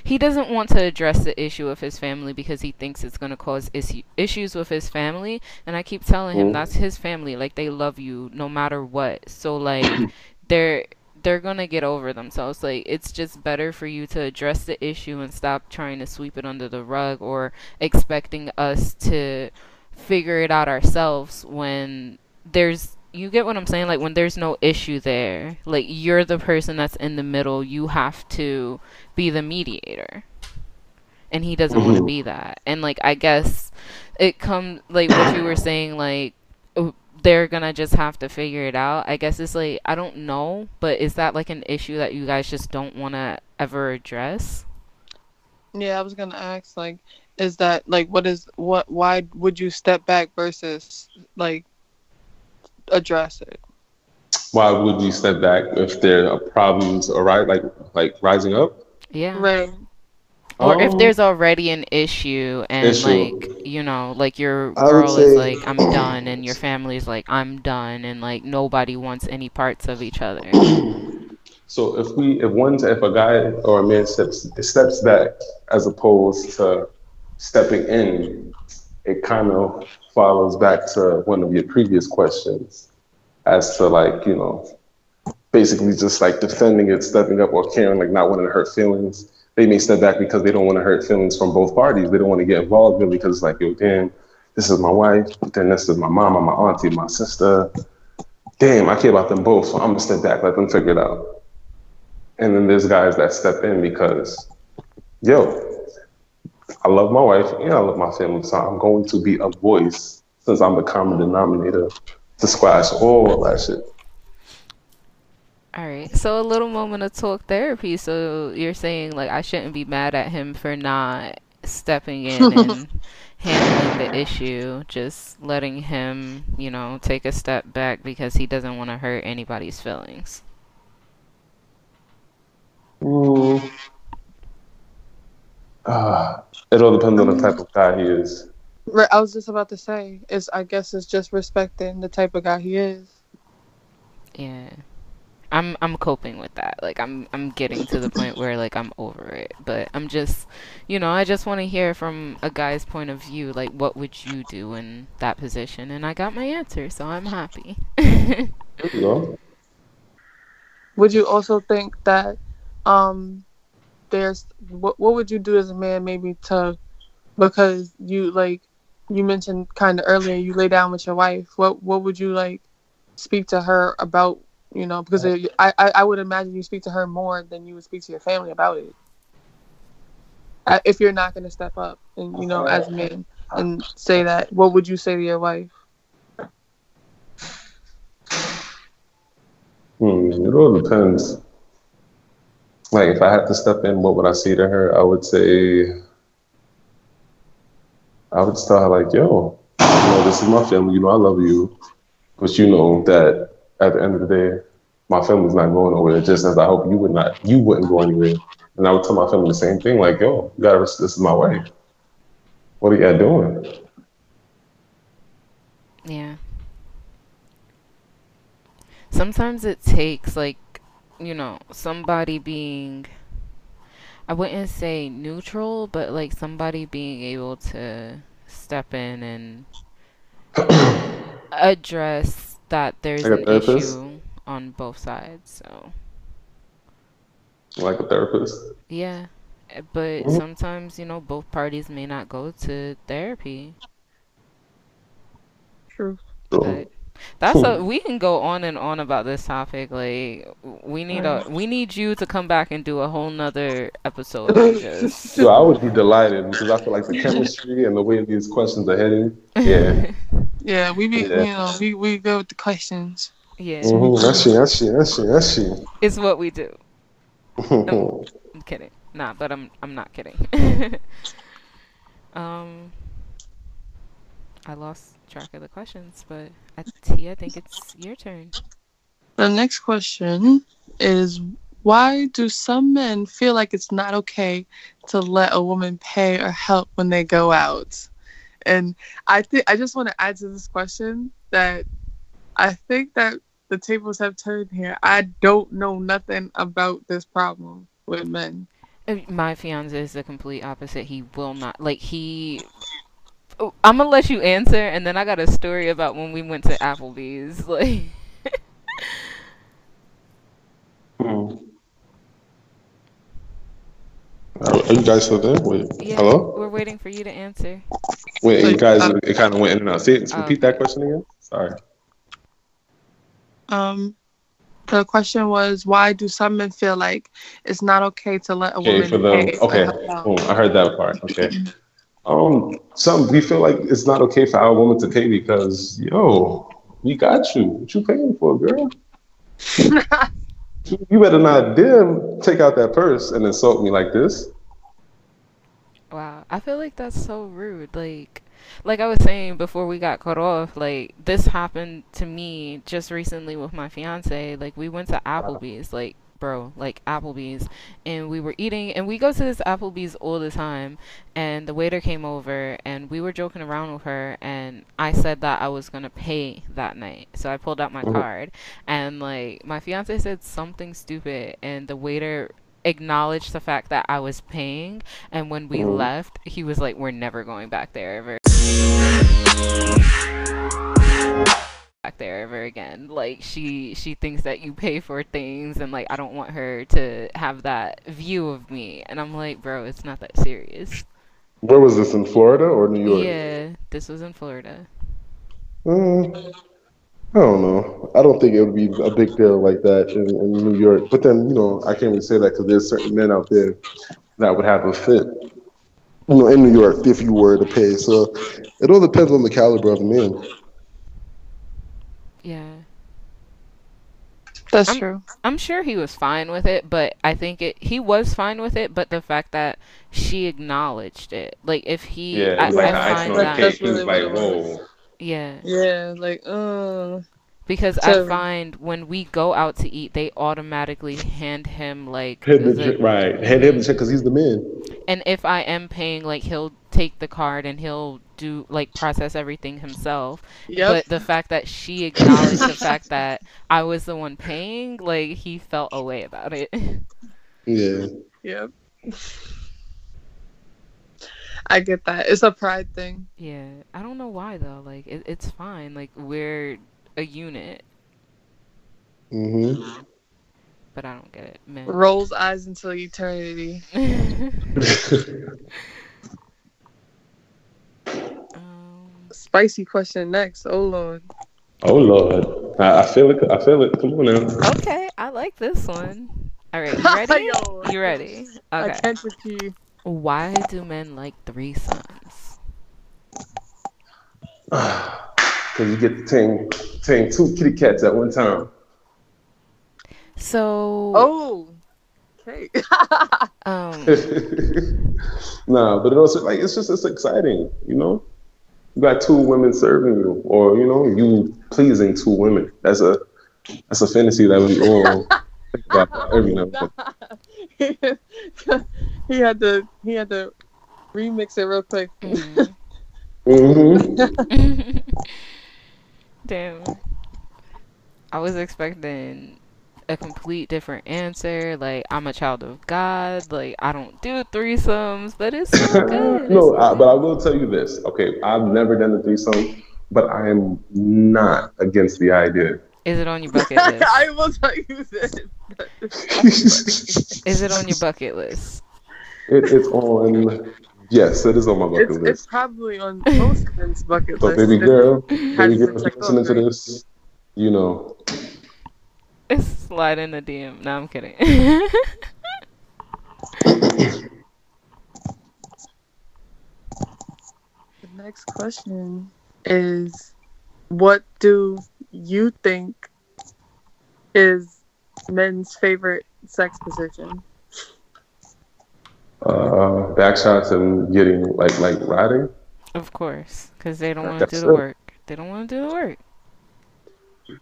he doesn't want to address the issue of his family because he thinks it's going to cause is- issues with his family and i keep telling him that's his family like they love you no matter what so like they're they're gonna get over themselves. Like it's just better for you to address the issue and stop trying to sweep it under the rug or expecting us to figure it out ourselves when there's you get what I'm saying? Like when there's no issue there, like you're the person that's in the middle, you have to be the mediator. And he doesn't want to mm-hmm. be that. And like I guess it comes like what you were saying like they're gonna just have to figure it out. I guess it's like I don't know, but is that like an issue that you guys just don't want to ever address? Yeah, I was gonna ask like, is that like what is what? Why would you step back versus like address it? Why would you step back if there are problems arise like like rising up? Yeah. Right or um, if there's already an issue and issue. like you know like your girl is like i'm done and your family's like i'm done and like nobody wants any parts of each other. So if we if one if a guy or a man steps steps back as opposed to stepping in it kind of follows back to one of your previous questions as to like you know basically just like defending it stepping up or caring like not wanting to hurt feelings they may step back because they don't want to hurt feelings from both parties. They don't want to get involved really because it's like, yo, damn, this is my wife, then this is my mom, my auntie, my sister. Damn, I care about them both, so I'm gonna step back, let them figure it out. And then there's guys that step in because, yo, I love my wife and I love my family, so I'm going to be a voice since I'm the common denominator to squash all that shit. All right. So a little moment of talk therapy. So you're saying like I shouldn't be mad at him for not stepping in and handling the issue, just letting him, you know, take a step back because he doesn't want to hurt anybody's feelings. Ooh. Uh, it all depends on the type of guy he is. Right, I was just about to say, is I guess it's just respecting the type of guy he is. Yeah. I'm I'm coping with that. Like I'm I'm getting to the point where like I'm over it. But I'm just you know, I just want to hear from a guy's point of view like what would you do in that position? And I got my answer, so I'm happy. Would you also think that um there's what what would you do as a man maybe to because you like you mentioned kind of earlier you lay down with your wife. What what would you like speak to her about you know, because it, I, I would imagine you speak to her more than you would speak to your family about it. If you're not going to step up and, you know, as men and say that, what would you say to your wife? Hmm, it all depends. Like, if I had to step in, what would I say to her? I would say, I would tell her, like, yo, you know, this is my family. You know, I love you. But you know that at the end of the day, my family's not going nowhere. Just as I hope you would not, you wouldn't go anywhere. And I would tell my family the same thing, like, yo, you gotta, this is my wife. What are you doing? Yeah. Sometimes it takes like, you know, somebody being I wouldn't say neutral, but like somebody being able to step in and address that there's like an issue on both sides. So, like a therapist. Yeah, eh, but mm-hmm. sometimes you know both parties may not go to therapy. True. But that's a we can go on and on about this topic. Like we need a we need you to come back and do a whole nother episode. Just... so I would be delighted because I feel like the chemistry and the way these questions are heading. Yeah. yeah, we be yeah. you know we we go with the questions. Yeah. Mm-hmm. That's she. That's she. That's she. That's she. It's what we do. no, I'm kidding. Nah, but I'm I'm not kidding. um, I lost track of the questions, but T, I think it's your turn. The next question is why do some men feel like it's not okay to let a woman pay or help when they go out? And I think I just want to add to this question that I think that the tables have turned here. I don't know nothing about this problem with men. Uh, My fiance is the complete opposite. He will not like he. Oh, I'm gonna let you answer, and then I got a story about when we went to Applebee's. Like, Hmm. Are, are you guys still there? Wait, yeah, hello? we're waiting for you to answer. Wait, you guys, uh, it kind of went in and out. See, Oh, repeat that question again. Sorry. Um, the question was, why do some men feel like it's not okay to let a Okay, woman for the pay okay, help out? boom, I heard that part. Okay. Um, some we feel like it's not okay for our woman to pay because yo, we got you. What you paying for, girl? You better not dare take out that purse and insult me like this. Wow, I feel like that's so rude. Like, like I was saying before we got cut off, like this happened to me just recently with my fiance. Like we went to Applebee's, like bro, like Applebee's, and we were eating, and we go to this Applebee's all the time. And the waiter came over, and we were joking around with her, and I said that I was gonna pay that night, so I pulled out my Mhm. card, and like my fiance said something stupid, and the waiter acknowledged the fact that I was paying and when we Mhm. left, he was like, "We're never going back there ever." Back there ever again. Like she she thinks that you pay for things, and like I don't want her to have that view of me. And I'm like, bro, it's not that serious. Where was this in Florida or New York? Yeah, this was in Florida. Mm, I don't know. I don't think it would be a big deal like that in, in New York. But then, you know, I can't really say that because there's certain men out there that would have a fit, you know, in New York if you were to pay. So it all depends on the caliber of the man. Yeah. That's I'm- true. I'm sure he was fine with it, but I think it he was fine with it, but the fact that she acknowledged it. Like if he I, I like find that cake. That's really what it was. yeah. Yeah, like, uh, Because So- I find when we go out to eat, they automatically hand him like Hit the, the- right. Hand him the check because he's the man. and if I am paying, like he'll take the card and he'll do like process everything himself. yep. But the fact that she acknowledged the fact that I was the one paying, like he felt away about it. Yeah. Yep. I get that. It's a pride thing. yeah, I don't know why though. Like it, it's fine. Like we're a unit, hmm but I don't get it, man. Rolls eyes until eternity. um, Spicy question next. Oh lord. oh Lord, I, I feel it. I feel it. Come on now. okay, I like this one. All right, you ready? Yo, you ready? I Okay. can't repeat. Why do men like threesomes? Because you get to tame, tame two kitty cats at one time. So, Oh. Okay. um, nah, but it also like it's just it's exciting, you know. You got two women serving you, or you know, you pleasing two women. That's a that's a fantasy that we all think about every now and he had to he had to remix it real quick. mm. hmm damn. I was expecting a complete different answer. Like, I'm a child of God. Like, I don't do threesomes, but it's so good. no, I, but I will tell you this. Okay, I've never done a threesome, but I am not against the idea. Is it on your bucket list? I will tell you this. Is it on your bucket list? It is on. Yes, it is on my bucket It's, list. it's probably on most men's bucket So, list. baby girl, baby girl, to if check you're listening to this, you know, Slide in the DM. No, I'm kidding. The next question is what do you think is men's favorite sex position? uh, back shots and getting like like riding. of course, because they don't want to do the it. work. They don't want to do the work.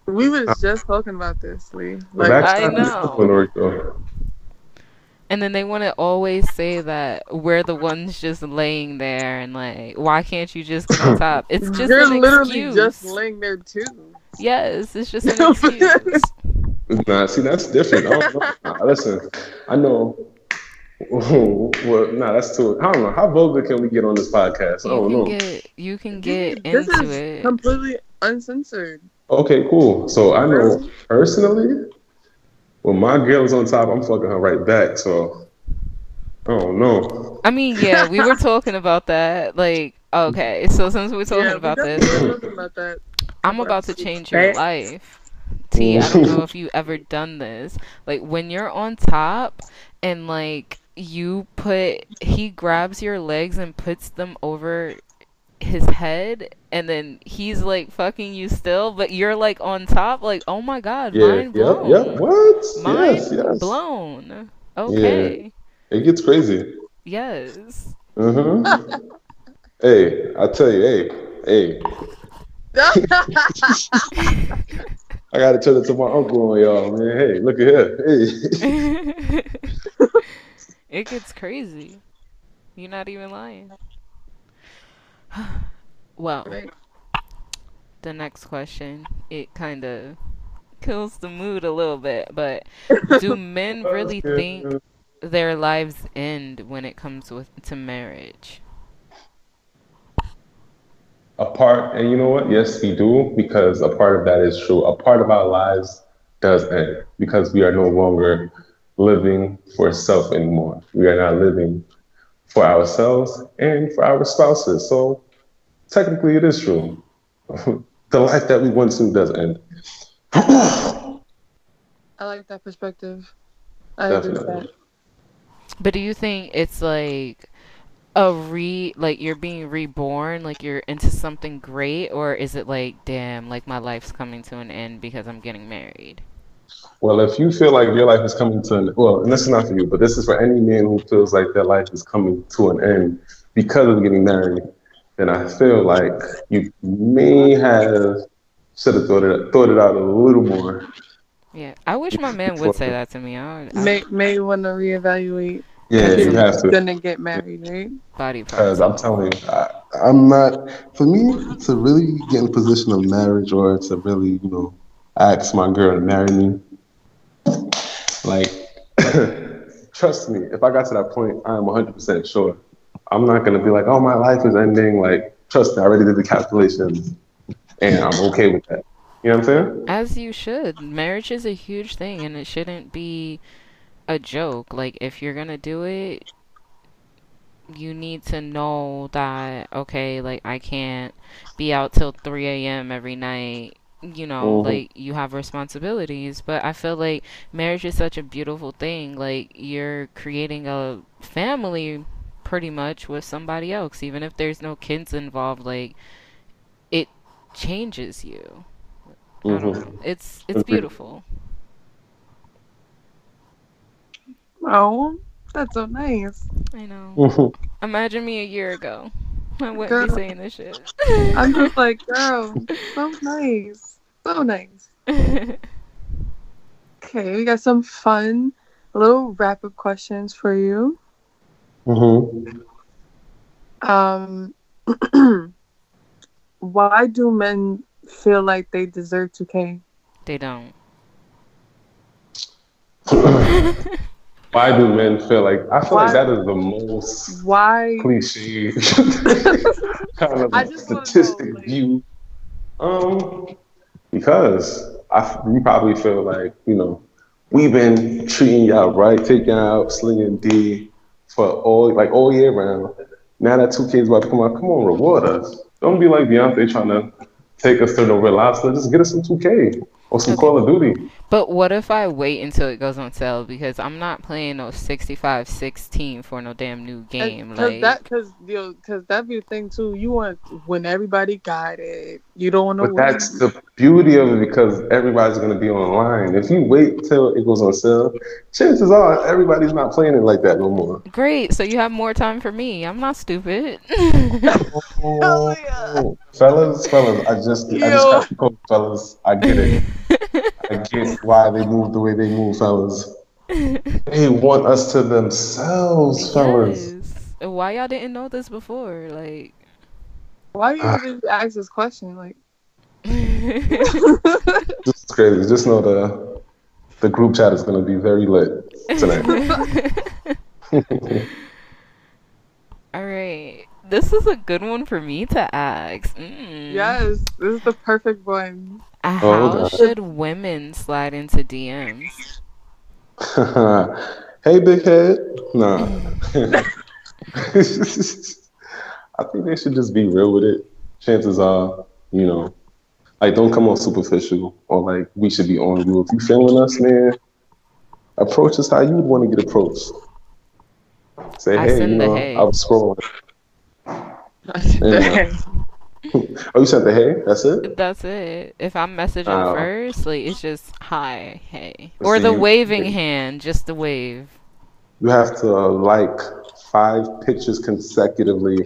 We was uh, just talking about this, Lee. Like, I know. when we're go. And then they want to always say that we're the ones just laying there and like, why can't you just get on top? It's just you're an literally excuse. just laying there too. yes, it's just an excuse. Nah, see that's different. I don't know. Nah, listen, I know well, nah, that's too. I don't know how vulgar can we get on this podcast. I You don't know. get you can get this into is it. completely uncensored. Okay, cool. So I know personally, when my girl is on top, I'm fucking her right back. So I don't know. I mean, yeah, we were talking about that. Like, okay, so since we're talking yeah, about this, about that. I'm about to change your life. T, I don't know if you ever done this. Like when you're on top and like you put he grabs your legs and puts them over his head and then he's like fucking you still, but you're like on top, like, oh my god, Yeah, mind yeah, blown. yeah. What? Mind yes, yes. blown. Okay. It gets crazy. Yes. Mm-hmm. hey, I tell you, hey, hey, I gotta tell it to my uncle on y'all, man. Hey, look at here. Hey. it gets crazy. You're not even lying. Well, Right. the next question, it kind of kills the mood a little bit, but do men really think their lives end when it comes with to marriage? a part, and you know what? Yes, we do, because a part of that is true. A part of our lives does end because we are no longer living for self anymore. We are not living for ourselves and for our spouses. So technically, it is true. the life that we once knew does end. I like that perspective. I agree with that. But do you think it's like a re like you're being reborn, like you're into something great, or is it like, damn, like my life's coming to an end because I'm getting married? Well, if you feel like your life is coming to an well, and this is not for you, but this is for any man who feels like their life is coming to an end because of getting married, then I feel like you may have should have thought it thought it out a little more. Yeah, I wish my man would say that to me. I, would- I May may want to reevaluate. Yeah, you have to. Gonna get married, right? body part. Because. I'm telling you, I, I'm not. For me, to really get in a position of marriage or to really, you know, ask my girl to marry me. Like, trust me, if I got to that point, I am 100% sure. I'm not gonna be like, oh, my life is ending. Like, trust me, I already did the calculations, and I'm okay with that. You know what I'm saying? As you should. Marriage is a huge thing, and it shouldn't be a joke. Like, if you're gonna do it, you need to know that, okay, like, I can't be out till 3 a.m. every night. You know, Mhm. like, you have responsibilities. But I feel like marriage is such a beautiful thing. Like, you're creating a family pretty much with somebody else. Even if there's no kids involved, like, it changes you. I don't Mhm. know. It's it's beautiful. Oh, that's so nice. I know. Mhm. Imagine me a year ago. I wouldn't Girl. be saying this shit. I'm just like, girl, so nice, so nice. Okay, we got some fun little wrap up questions for you. Mhm. Um, why do men feel like they deserve 2K? they don't. Why do men feel like? I feel Why- like that is the most Why? cliche kind of I just know, statistic like- view. Um, because I, we probably feel like you know we've been treating y'all right, taking out, slinging D for all like all year round. Now that 2K is about to come out, come on, reward us. Don't be like Beyonce trying to take us to the Red Lobster. Just get us some 2K or some Okay. Call of Duty. But what if I wait until it goes on sale because I'm not playing no 65 16 for no damn new game Cause like that, cause yo, cause that be the thing too. You want when everybody got it. You don't want to But wait. that's the beauty of it because everybody's going to be online. If you wait till it goes on sale, chances are everybody's not playing it like that no more. Great, so you have more time for me. I'm not stupid. Hell yeah. Fellas, fellas, I just, I just cracked the code, fellas. I get it. I get why they move the way they move, fellas. They want us to themselves, fellas. Why y'all didn't know this before? Like Why do you Ah. even ask this question? Like, This is crazy. Just know the the group chat is going to be very lit tonight. All right. This is a good one for me to ask. Mm. Yes, this is the perfect one. Oh, How should women slide into DMs? hey, big head. Nah. I think they should just be real with it. Chances are, you know, like don't come on superficial or like we should be on you. If you feeling us, man, approach us how you would want to get approached. Say, I hey, you know, hey. I'm scrolling. Yeah. Oh, you sent the hey? That's it? That's it. If I'm messaging Oh. first, like it's just hi, hey, or see, the waving you- hand, just the wave. You have to uh, like five pictures consecutively,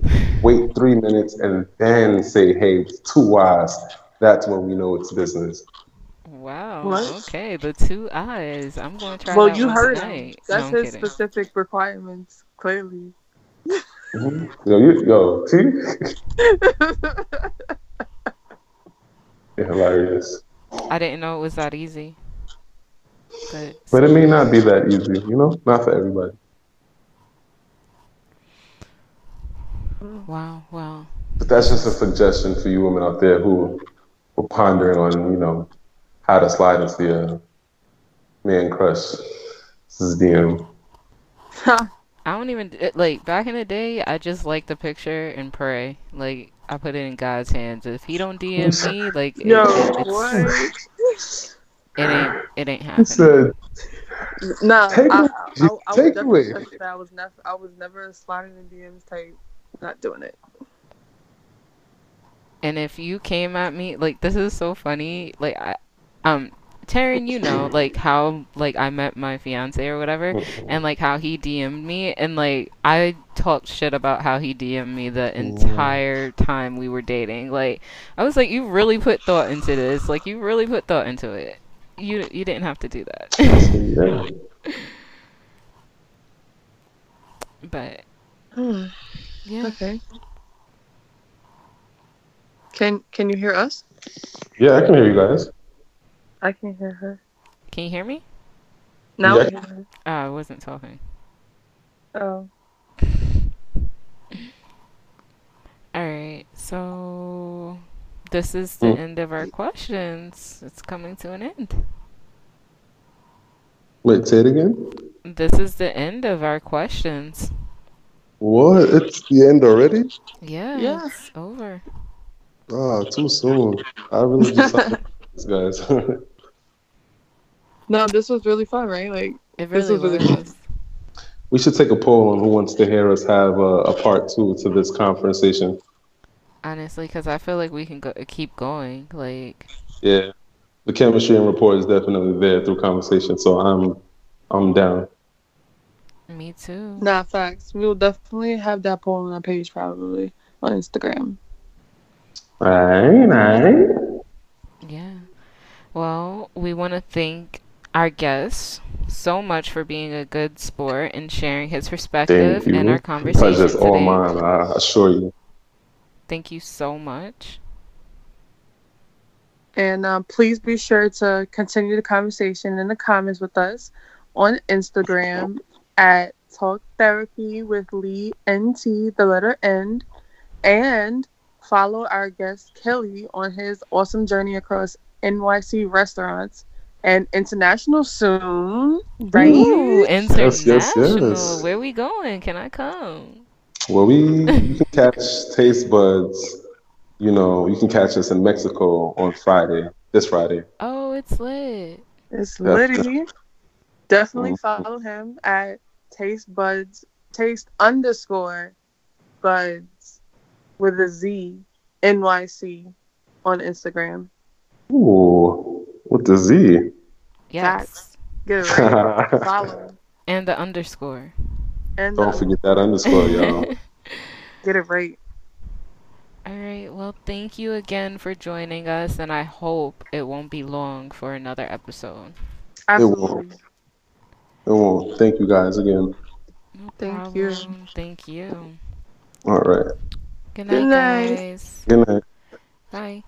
wait three minutes, and then say, hey, two eyes. That's when we know it's business. Wow. What? Okay, the two eyes. I'm going to try well, that you one heard him. tonight. That's I'm his kidding. specific requirements, clearly. Mhm. Yo, you, yo, see? Hilarious. I didn't know it was that easy. But But it may not be that easy, you know? Not for everybody. wow, wow. But that's just a suggestion for you women out there who were pondering on, you know, how to slide into your man crush. This is DM. I don't even it- like back in the day. I just like the picture and pray. Like I put it in God's hands. If He don't DM me, like it, Yo, it, it's- what? it ain't it ain't happening. said, Nah, Take I, I, I, I take would definitely away. I was never, I was never a sliding in DMs type. Not doing it. And if you came at me, like this is so funny. Like I, um, Taryn, you know, like how like I met my fiance or whatever, and like how he DM'd me, and like I talked shit about how he DM'd me the entire time we were dating. Like I was like, you really put thought into this. Like you really put thought into it. You you didn't have to do that. but Hmm. yeah, Okay. Can Can you hear us? yeah, I can hear you guys. I can hear her. can you hear me? No. Yeah. I. Uh, I wasn't talking. Oh. All right, so this is the Mm. end of our questions. It's coming to an end. Wait, say it again. This is the end of our questions. What? It's the end already? Yeah, Yeah. it's over. Ah, too soon. I really just These guys. No, this was really fun, right? Like, It This really was really fun. we should take a poll on who wants to hear us have a, a part two to this conversation. Honestly, because I feel like we can go keep going. Like, Yeah, the chemistry and rapport is definitely there through conversation. So I'm, I'm down. me too. nah, facts. We will definitely have that poll on our page, probably on Instagram. Alright, alright. Yeah. Well, we want to thank our guest so much for being a good sport and sharing his perspective Thank you. and our The conversation pleasure's all mine. I assure you. Thank you so much. And uh, please be sure to continue the conversation in the comments with us on Instagram at Talk Therapy with Lee NT, the letter N, and follow our guest Kelly on his awesome journey across NYC restaurants and international soon, right? Ooh, yes, international. yes. Where we going? Can I come? Well, we you can catch Taste Buds. You know, you can catch us in Mexico on Friday. This Friday. Oh, it's lit. It's Yeah. Liddy. Definitely Mhm. follow him at Taste Buds, Taste underscore Buds with a Z NYC on Instagram. Ooh, with the Z. Yes. Get it right. follow. And the underscore. And Don't uh, forget that underscore, y'all. get it right. All right. Well, thank you again for joining us, and I hope it won't be long for another episode. Absolutely. It won't. Thank you guys again. No Thank you. Thank you. All right. Good Good night, night. guys. Good night. Bye.